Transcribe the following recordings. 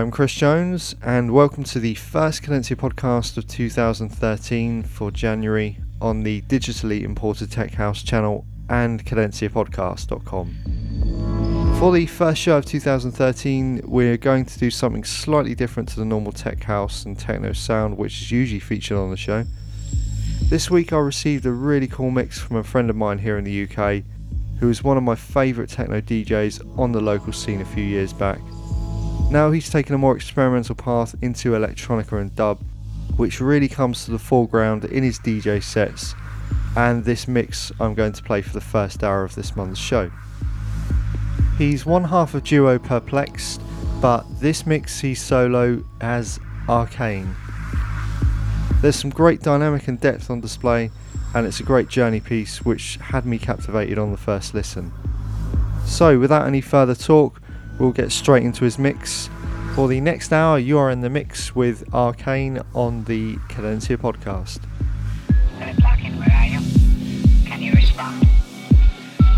I'm Chris Jones, and welcome to the first Cadencia podcast of 2013 for January on the digitally imported Tech House channel and cadenciapodcast.com. For the first show of 2013, we're going to do something slightly different to the normal Tech House and Techno sound, which is usually featured on the show. This week, I received a really cool mix from a friend of mine here in the UK, who was one of my favourite techno DJs on the local scene a few years back. Now he's taken a more experimental path into electronica and dub, which really comes to the foreground in his DJ sets, and this mix I'm going to play for the first hour of this month's show. He's one half of duo Perplexed, but this mix he's solo as Arcane. There's some great dynamic and depth on display, and it's a great journey piece which had me captivated on the first listen. So, without any further talk, we'll get straight into his mix. For the next hour, you are in the mix with Arcane on the Cadencia podcast. where are you? Can you respond?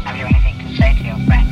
Have you anything to say to your friend?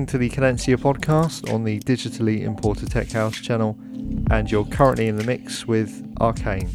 listening to the Cadencia podcast on the Digitally Imported Tech House channel, and you're currently in the mix with Arcane.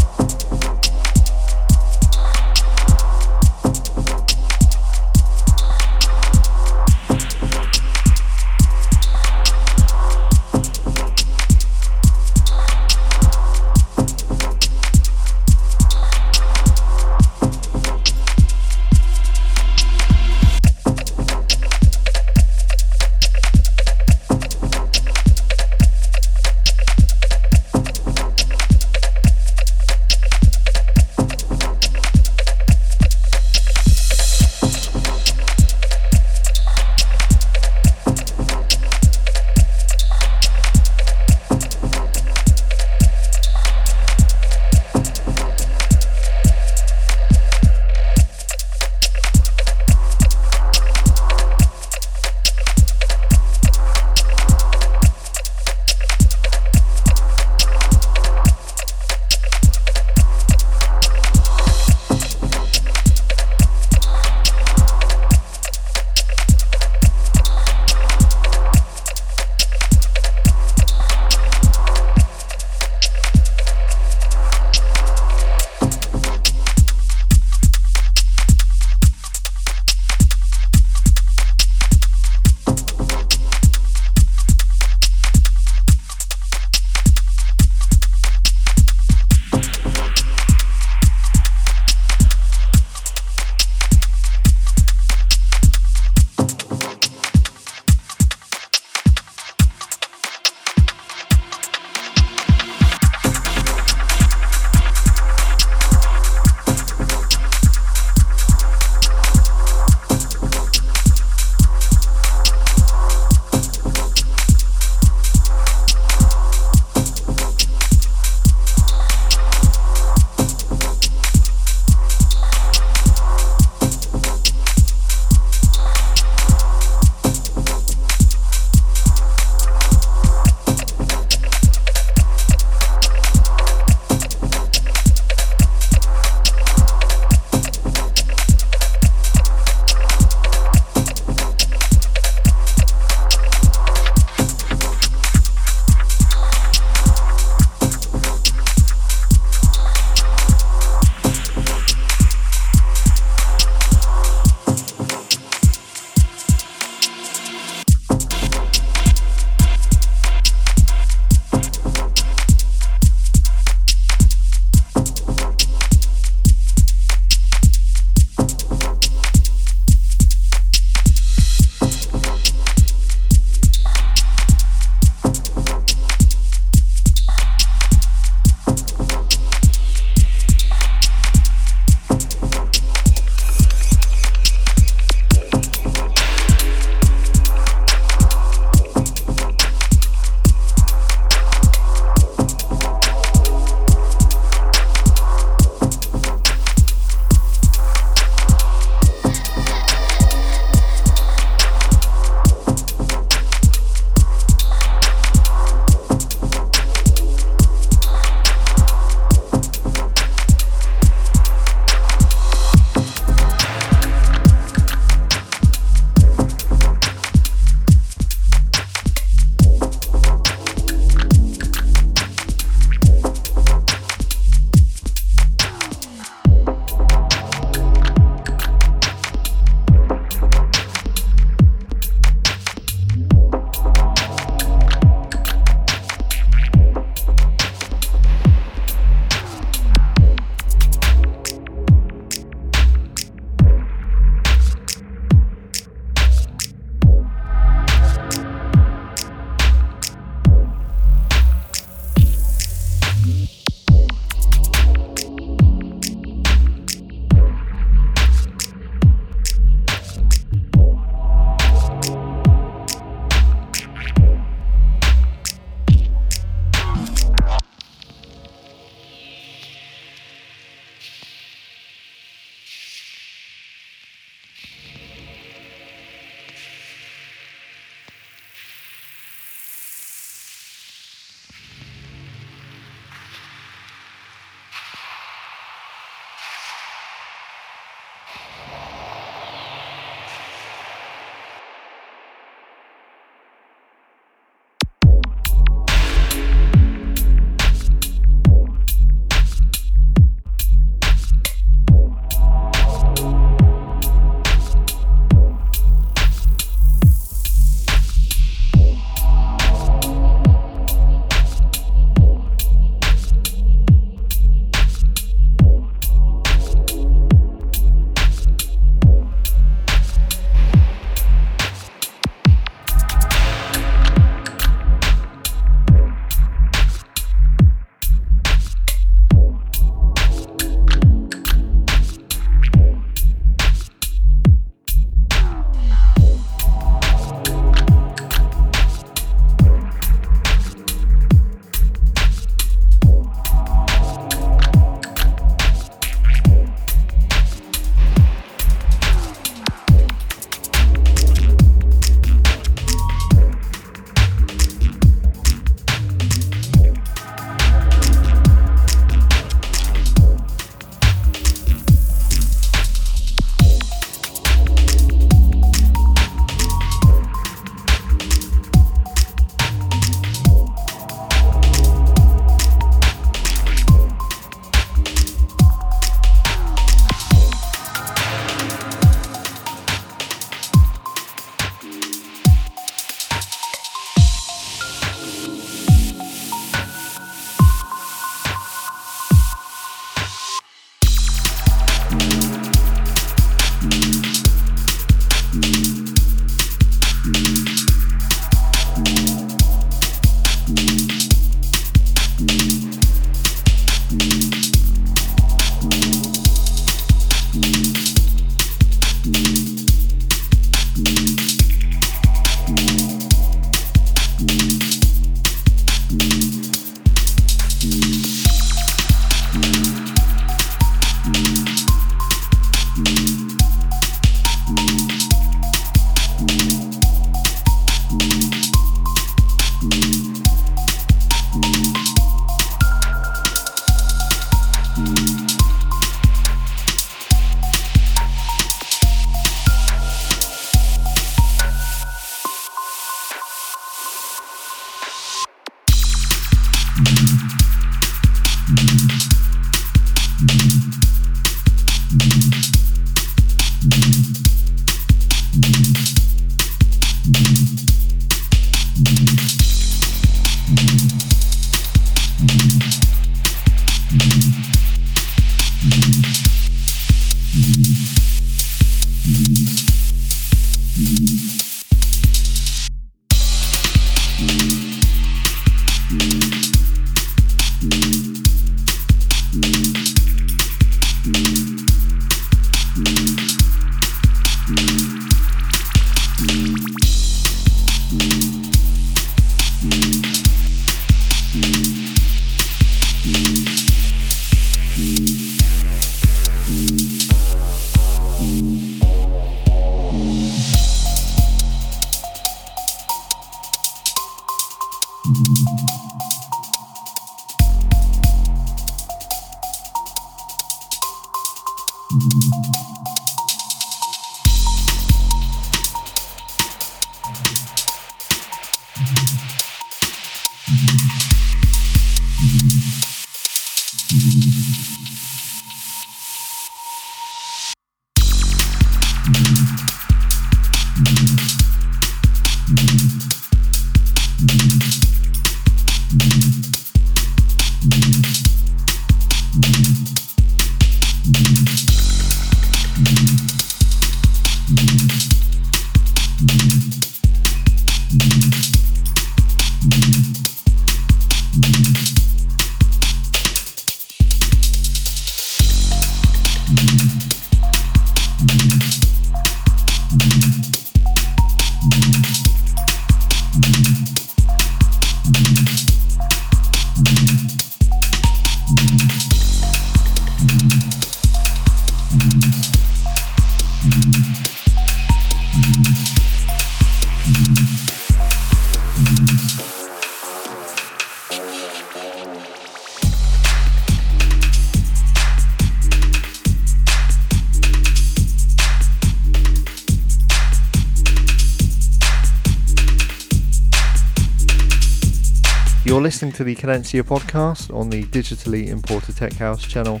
Listening to the Cadencia podcast on the digitally imported Tech House channel,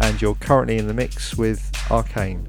and you're currently in the mix with Arcane.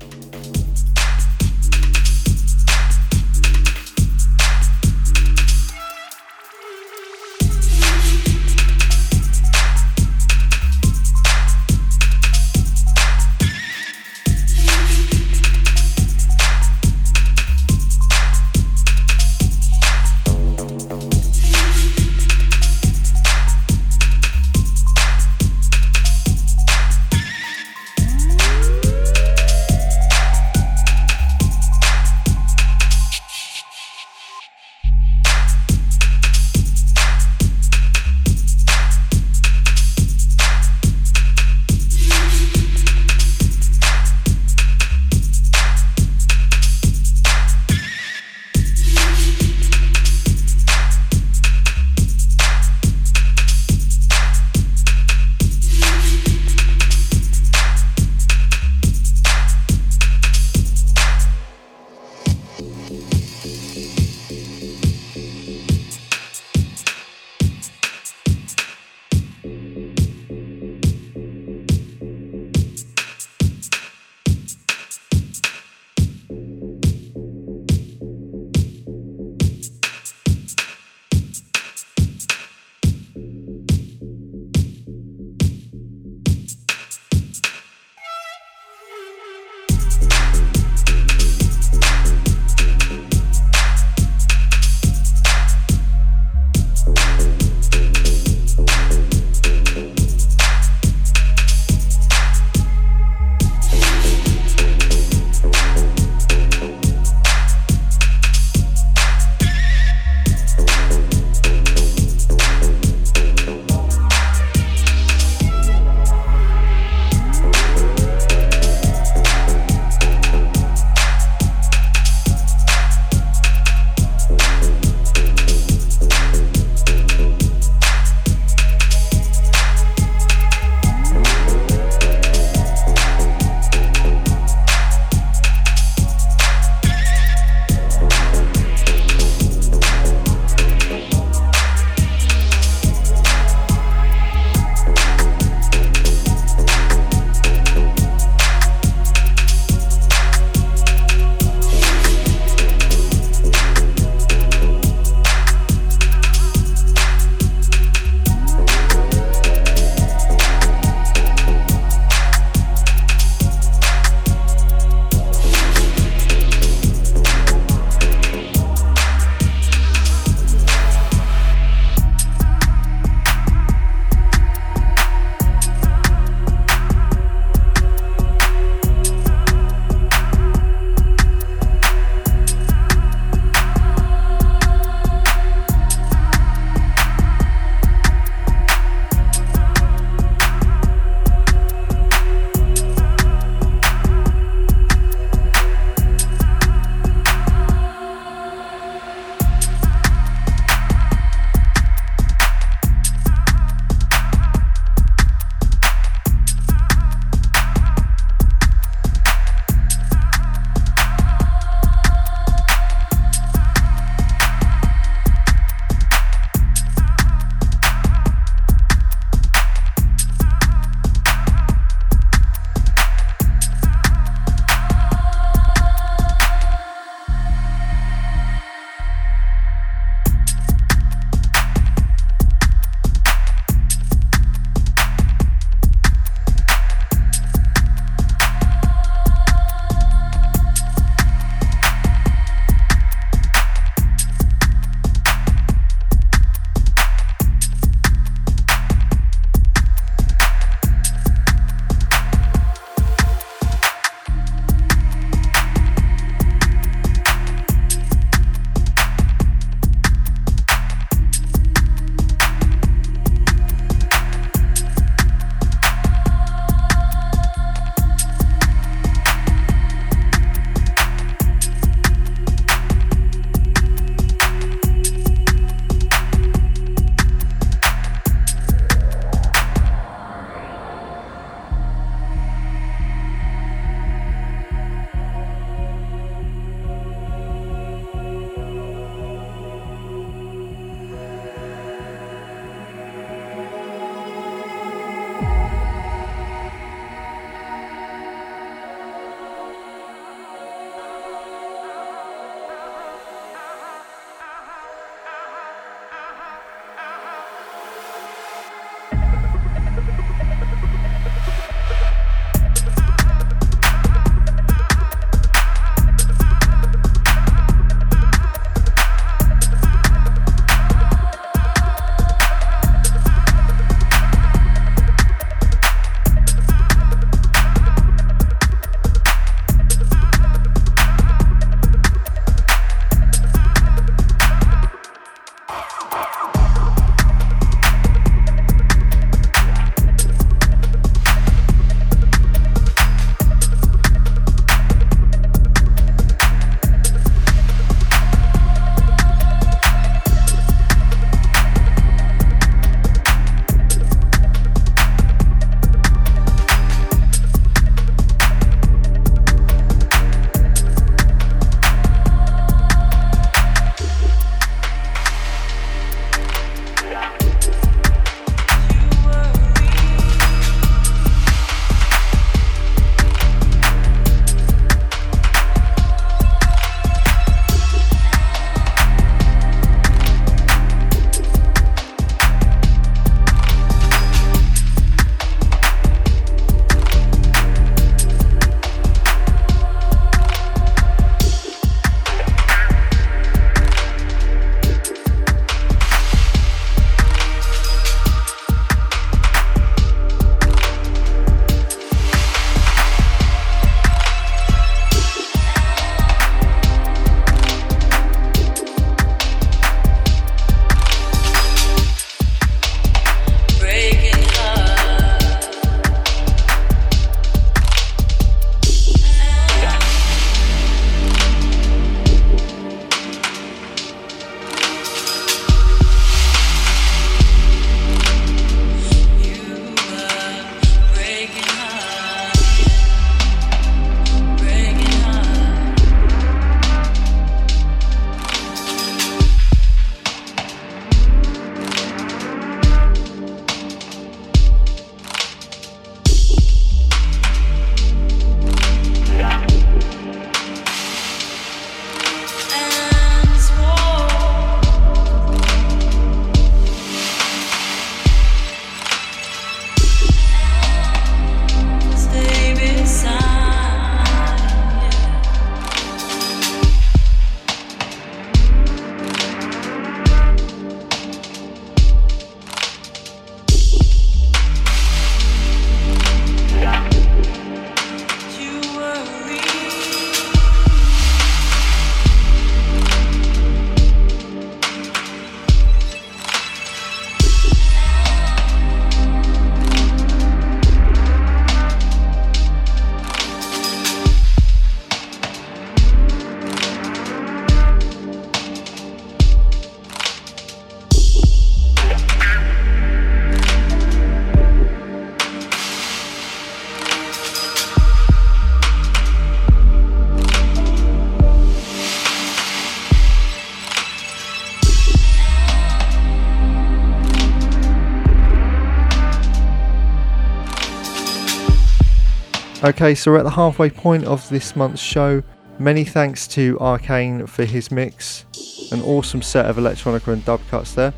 Okay, so we're at the halfway point of this month's show. Many thanks to Arcane for his mix. An awesome set of electronica and dub cuts there.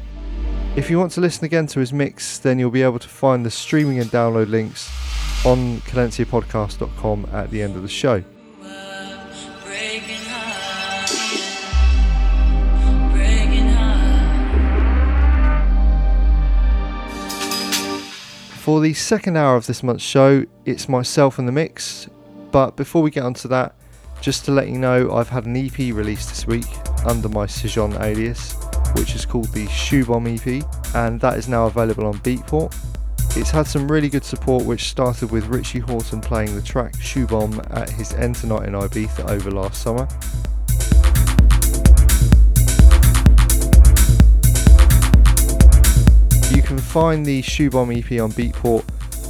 If you want to listen again to his mix, then you'll be able to find the streaming and download links on cadenciapodcast.com at the end of the show. For the second hour of this month's show, it's myself and the mix. But before we get onto that, just to let you know, I've had an EP released this week under my Sijon alias, which is called the Shoe Bomb EP, and that is now available on Beatport. It's had some really good support, which started with Richie Hawtin playing the track Shoe Bomb at his Enter Night in Ibiza over last summer. Can find the Shoe Bomb EP on Beatport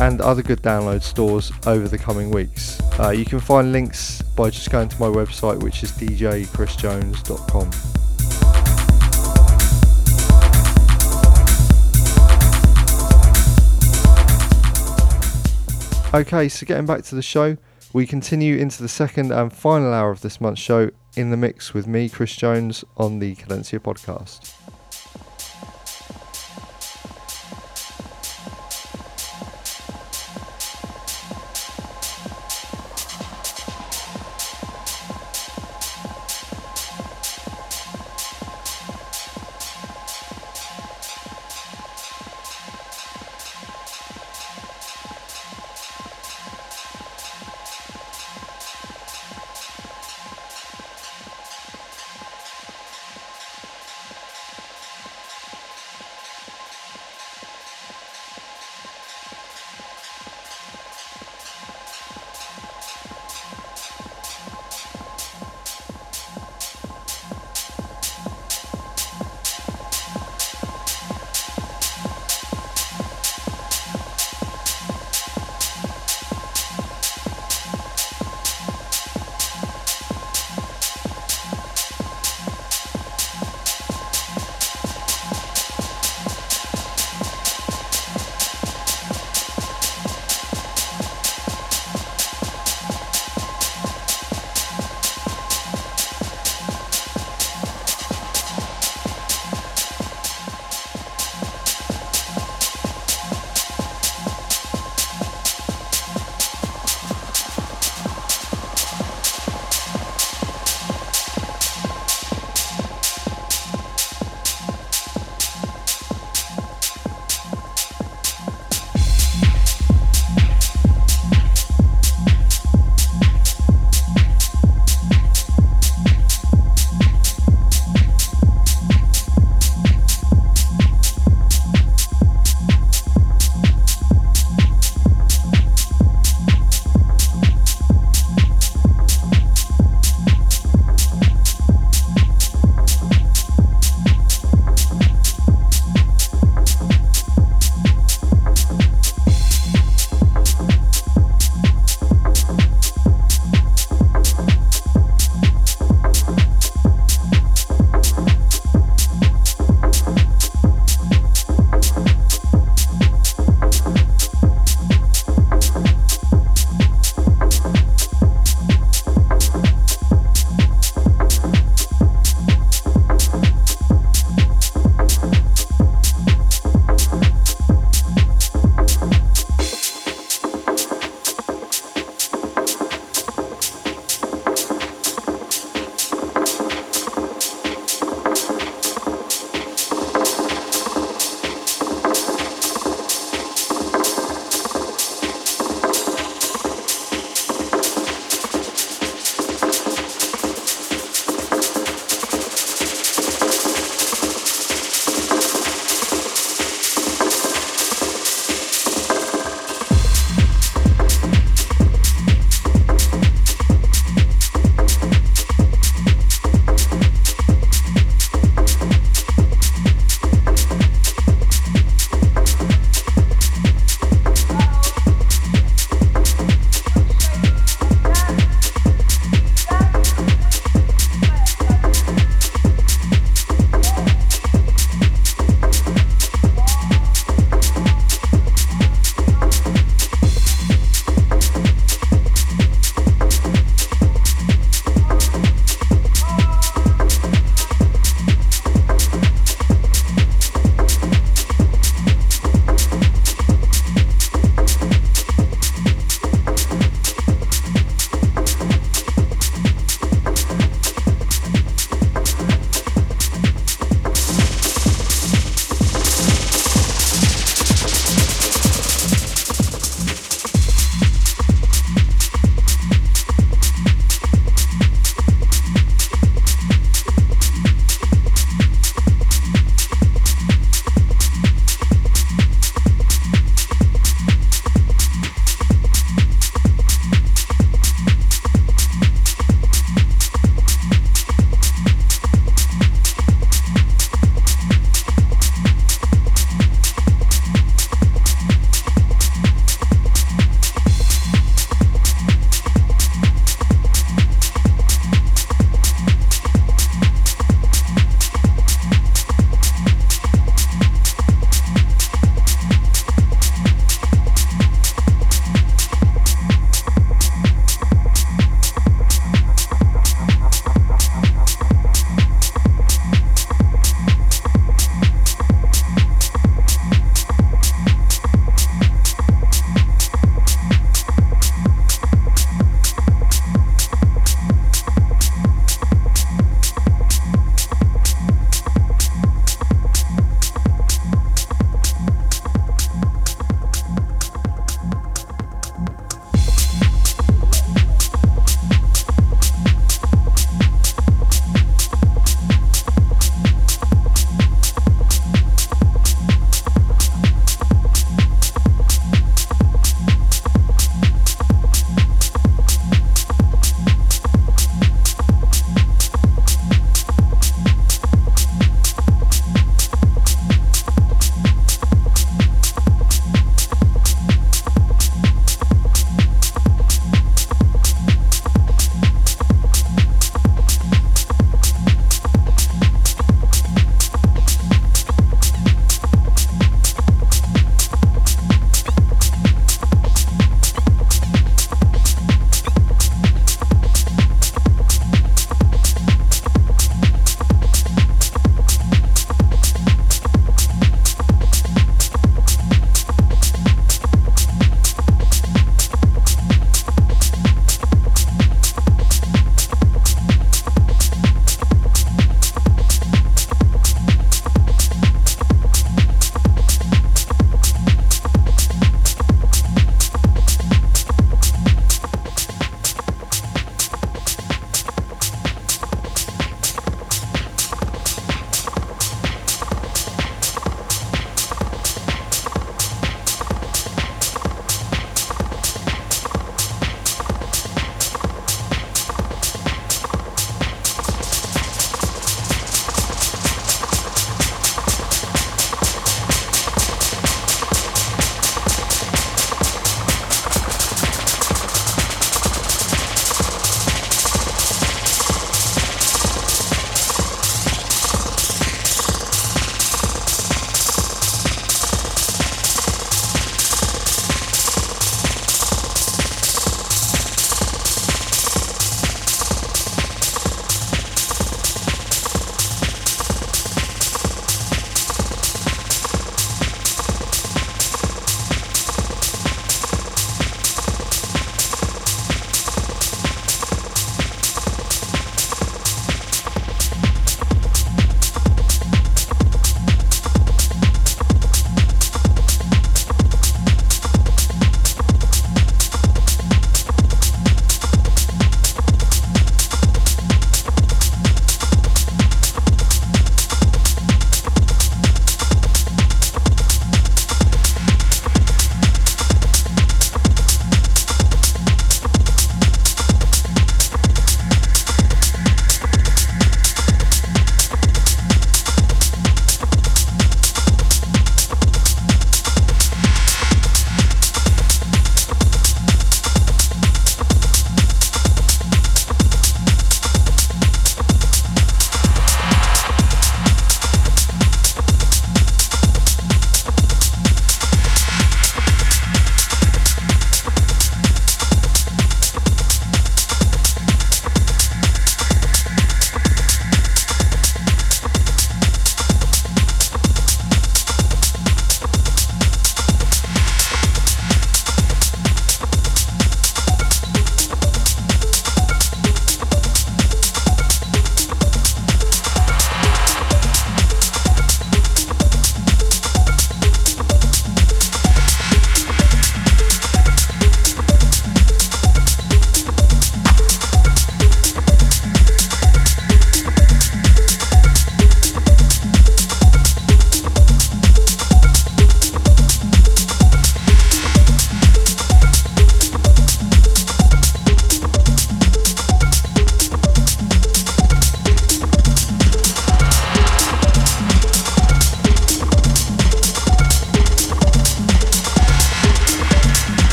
and other good download stores over the coming weeks. Uh, you can find links by just going to my website, which is djchrisjones.com. Okay, so getting back to the show, we continue into the second and final hour of this month's show in the mix with me, Chris Jones, on the Cadencia podcast.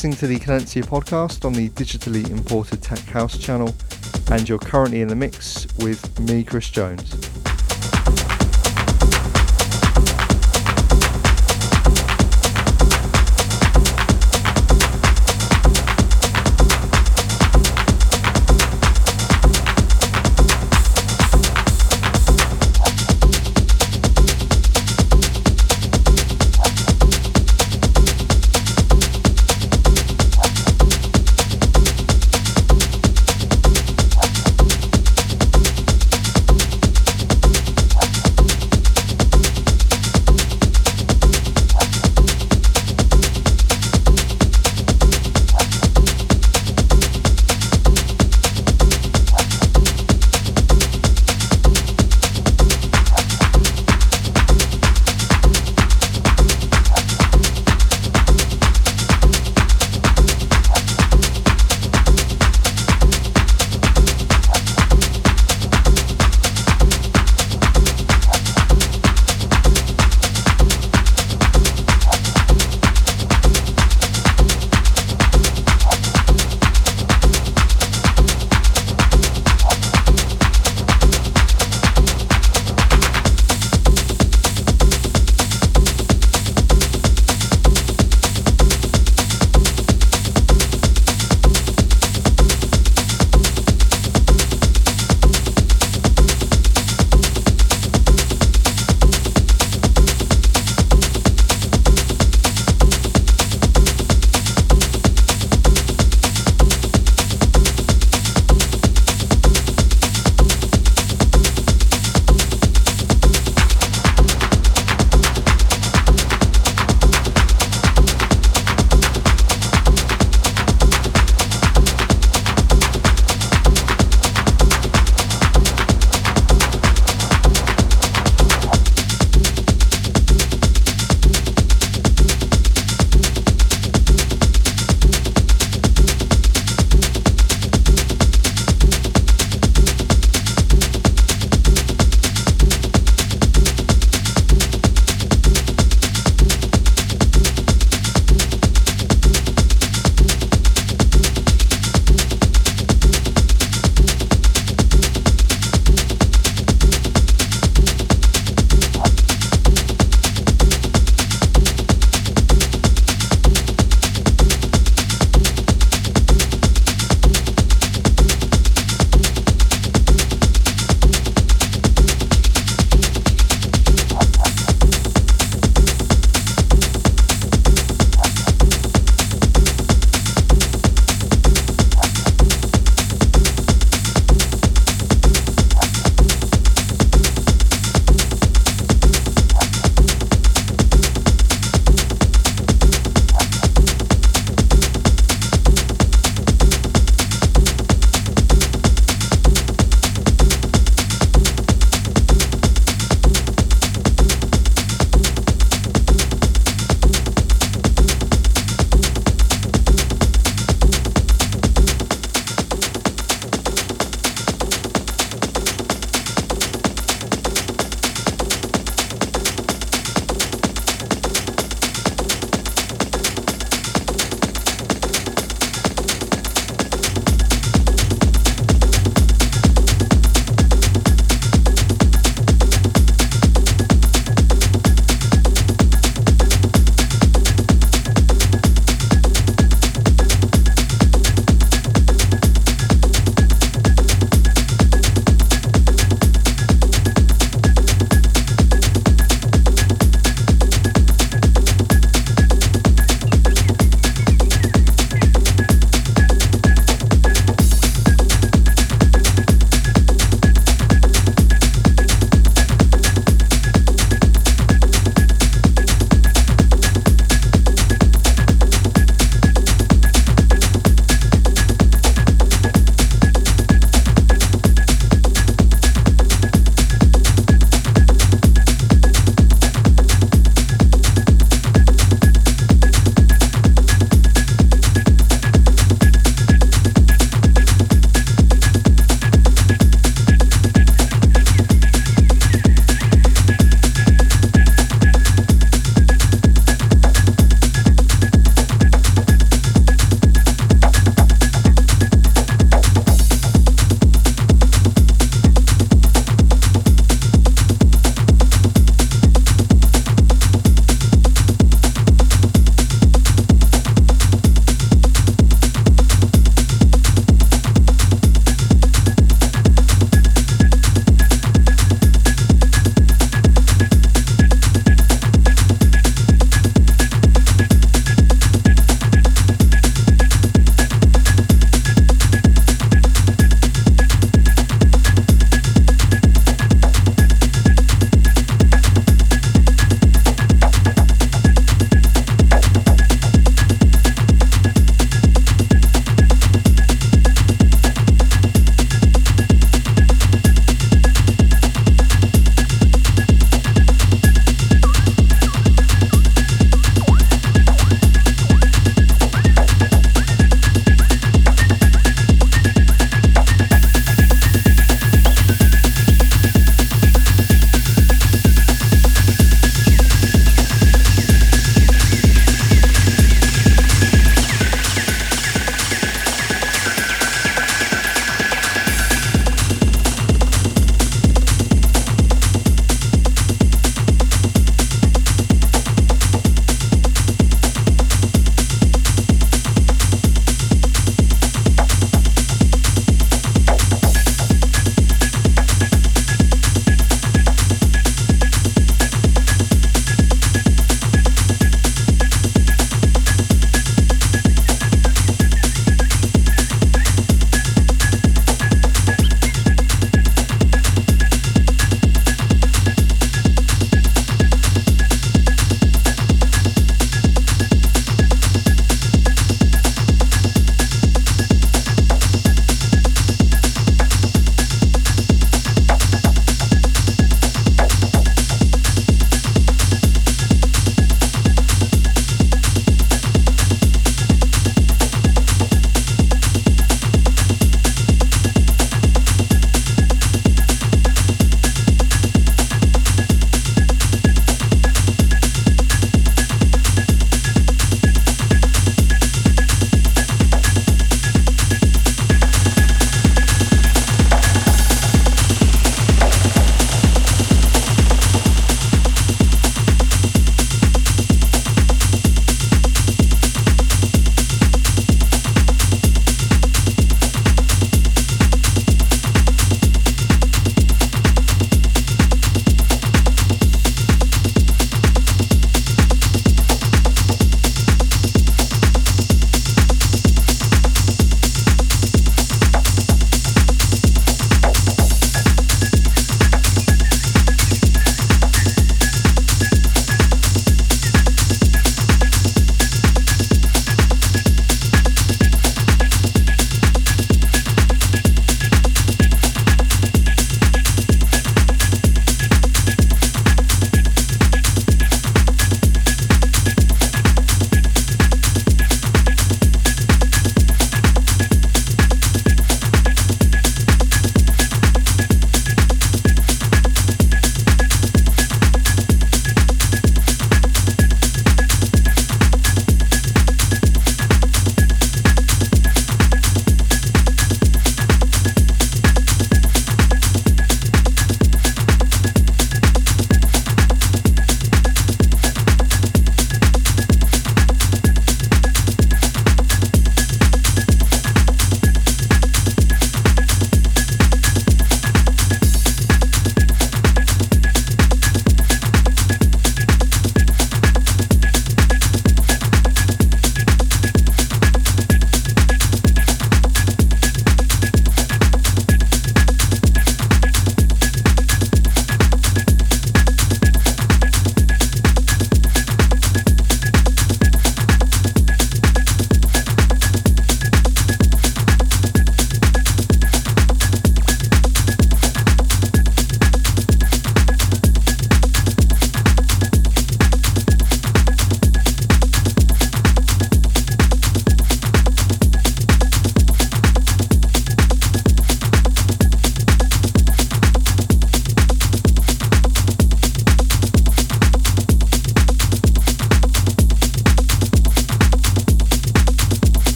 Listening to the Cadenza podcast on the digitally imported Tech House channel, and you're currently in the mix with me, Chris Jones.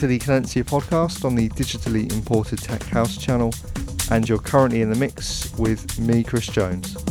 To the Cadenza podcast on the digitally imported Tech House channel, and you're currently in the mix with me, Chris Jones.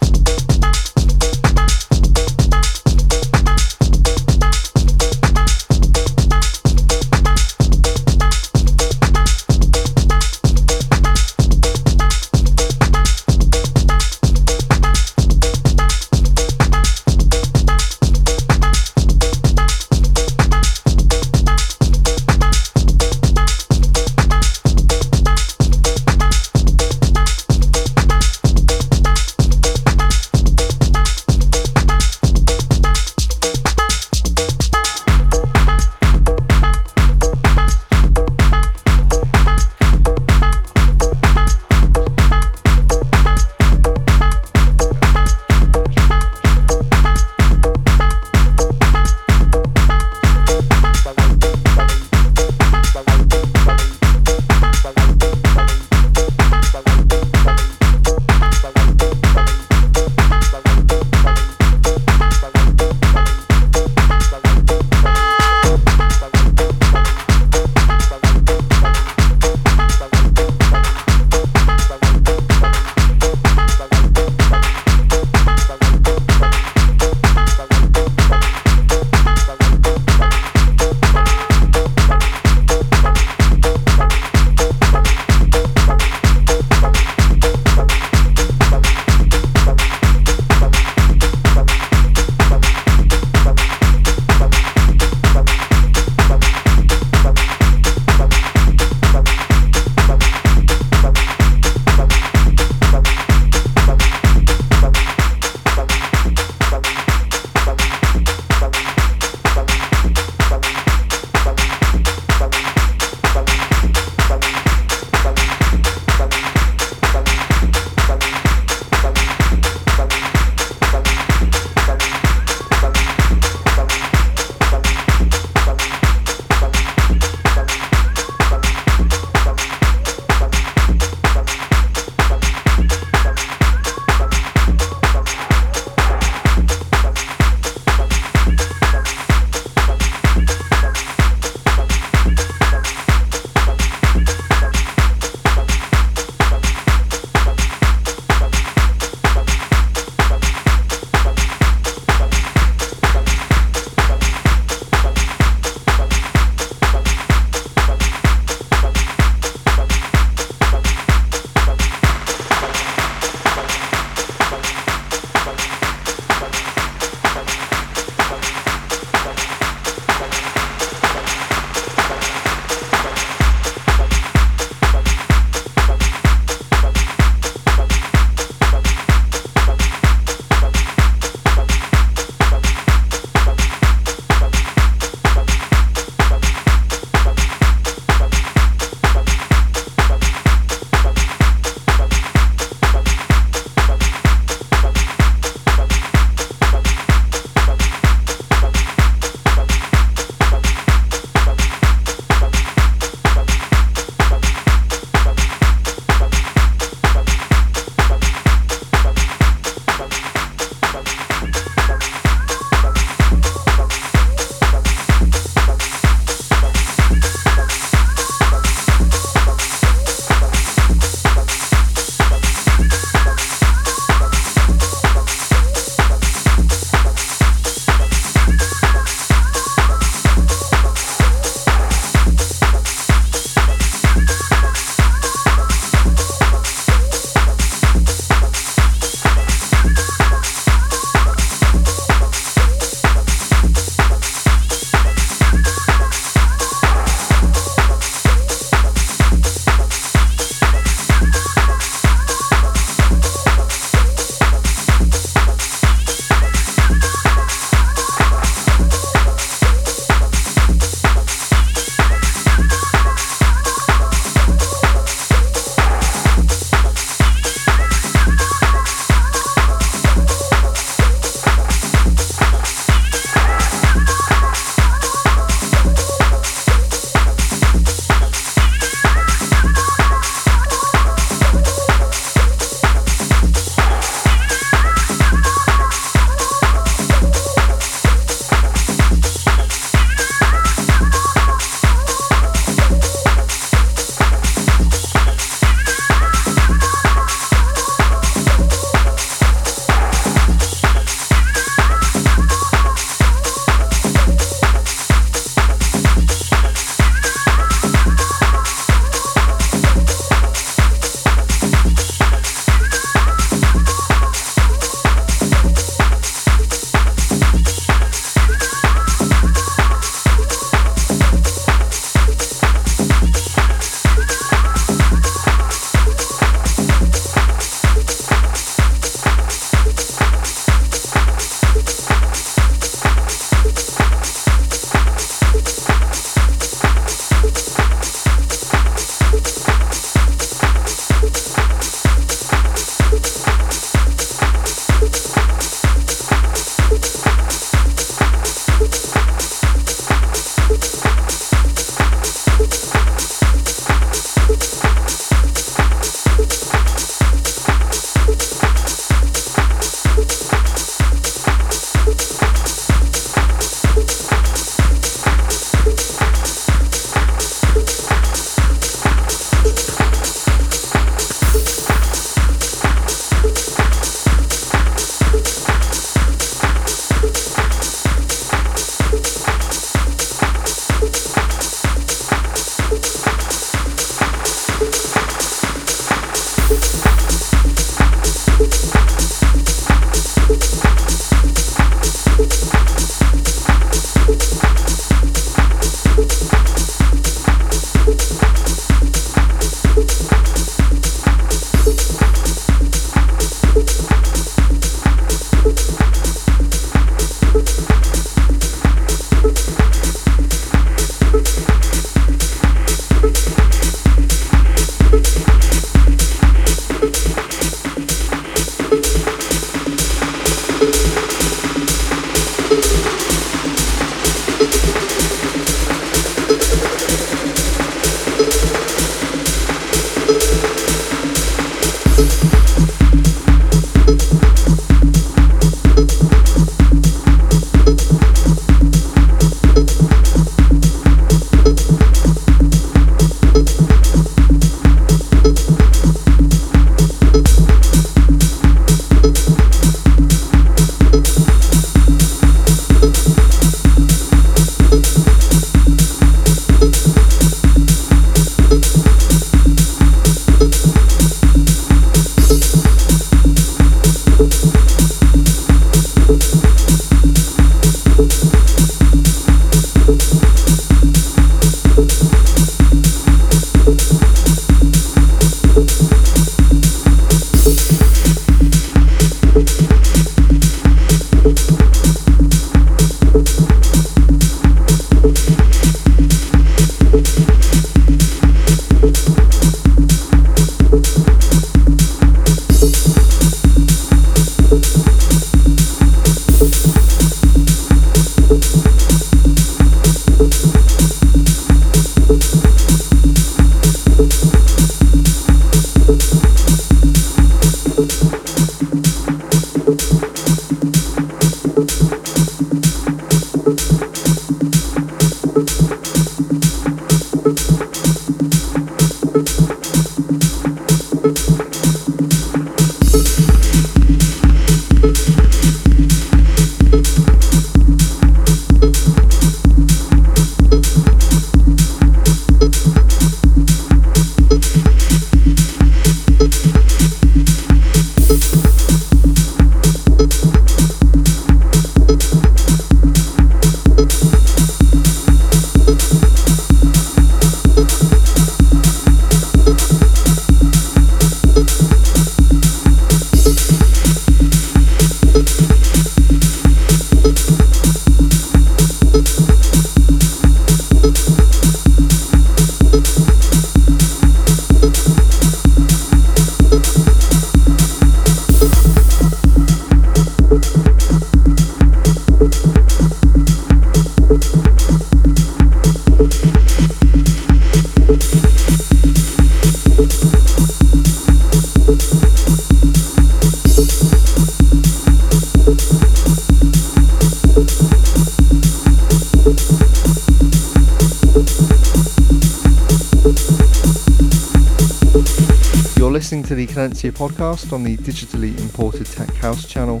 The podcast on the digitally imported Tech House channel,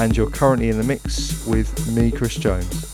and you're currently in the mix with me, Chris Jones.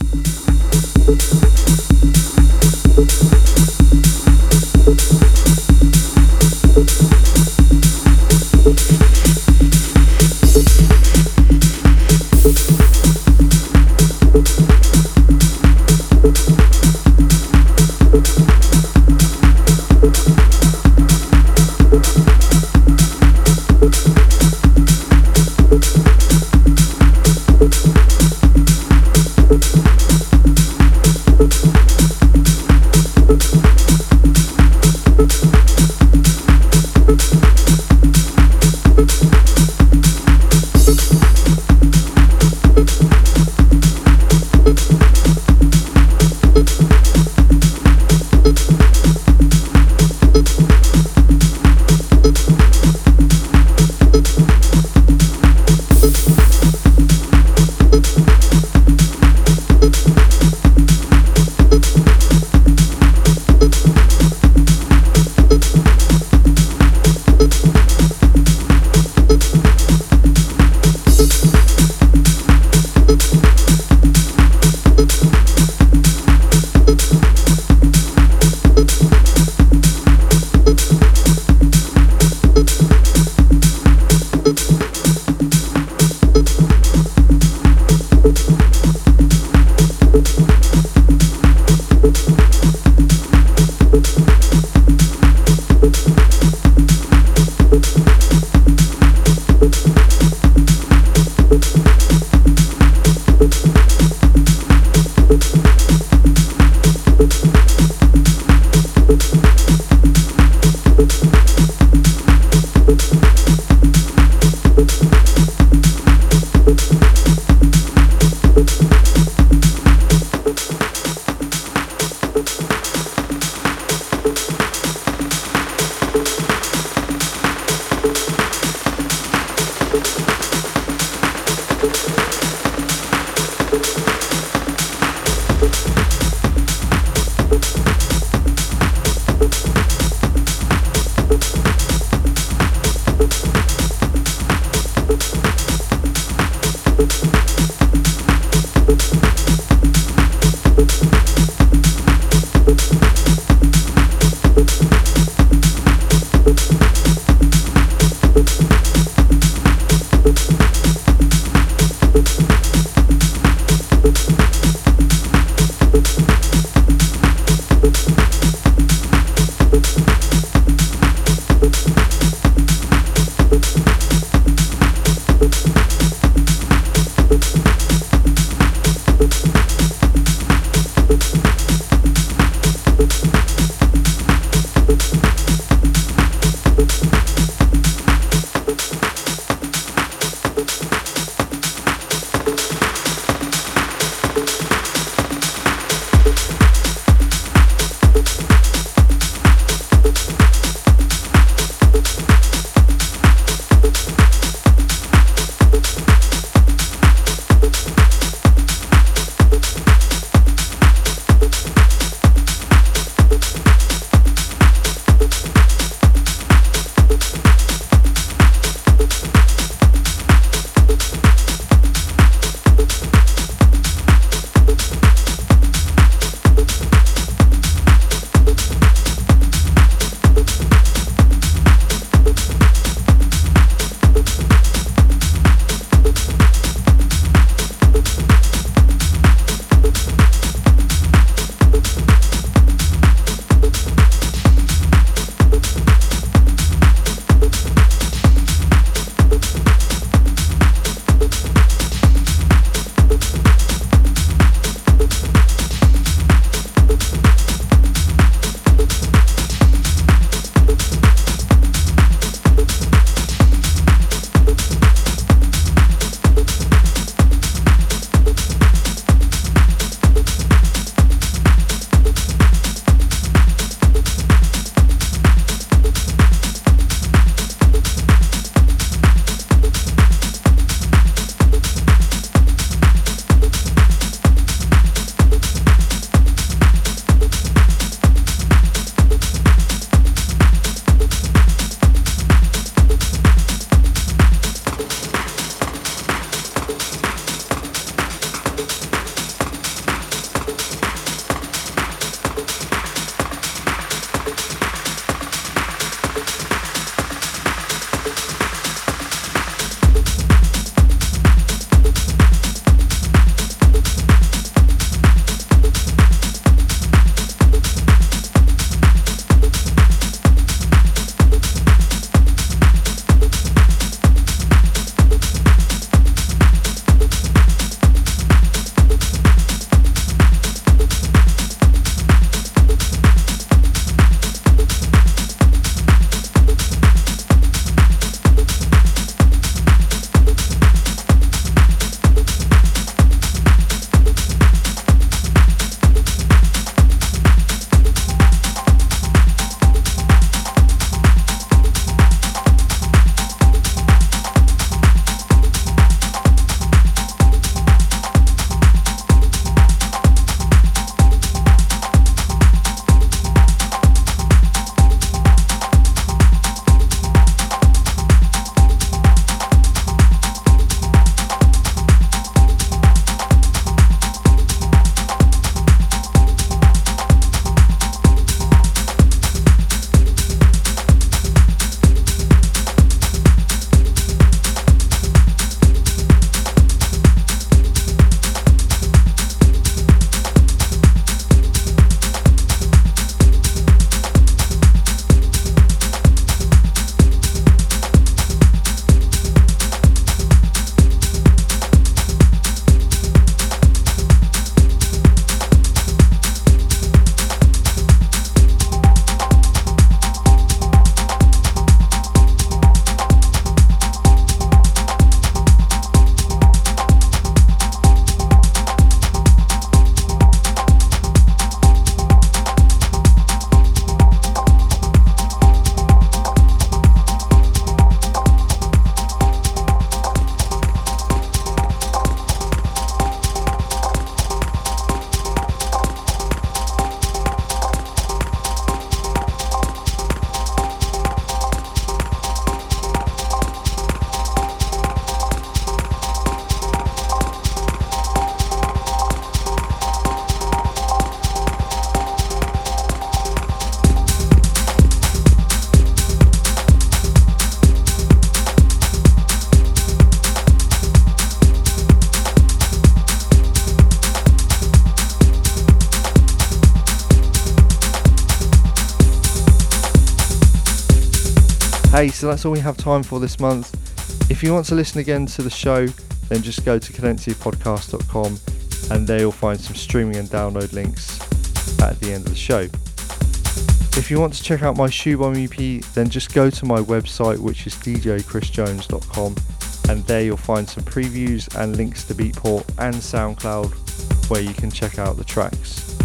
Hey, so that's all we have time for this month. If you want to listen again to the show, then just go to cadenzapodcast.com and there you'll find some streaming and download links at the end of the show. If you want to check out my Shoebomb EP, then just go to my website, which is djchrisjones.com, and there you'll find some previews and links to Beatport and SoundCloud where you can check out the tracks.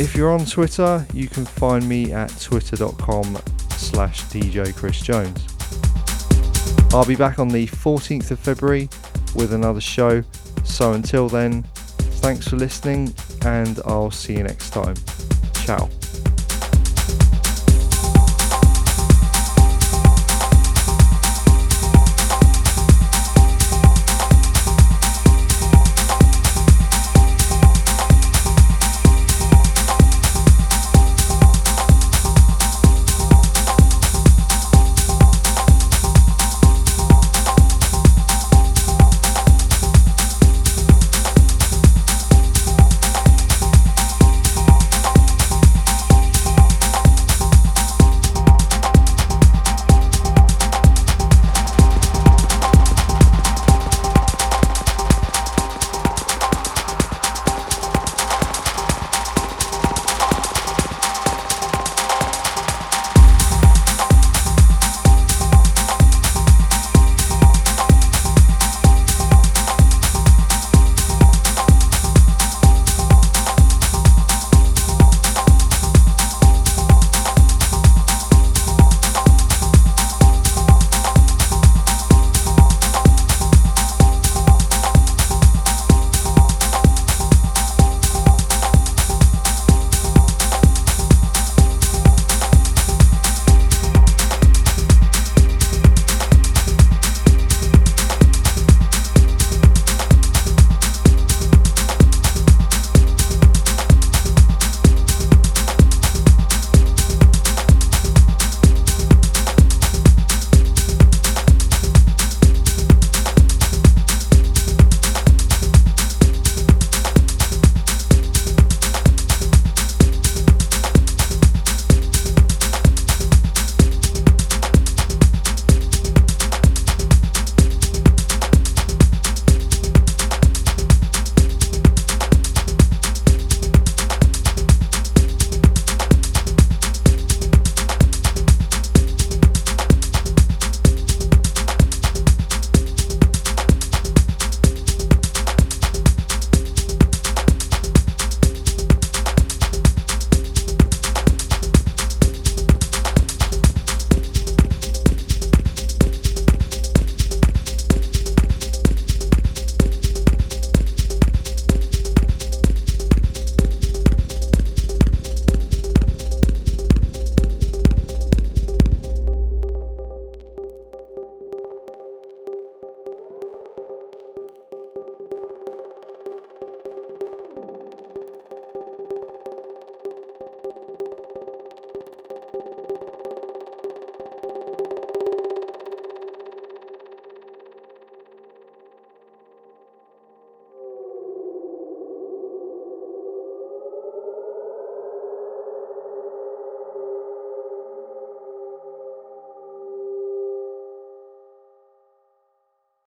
If you're on Twitter, you can find me at twitter.com slash djchrisjones. I'll be back on the 14th of February with another show, so until then, thanks for listening and I'll see you next time. Ciao.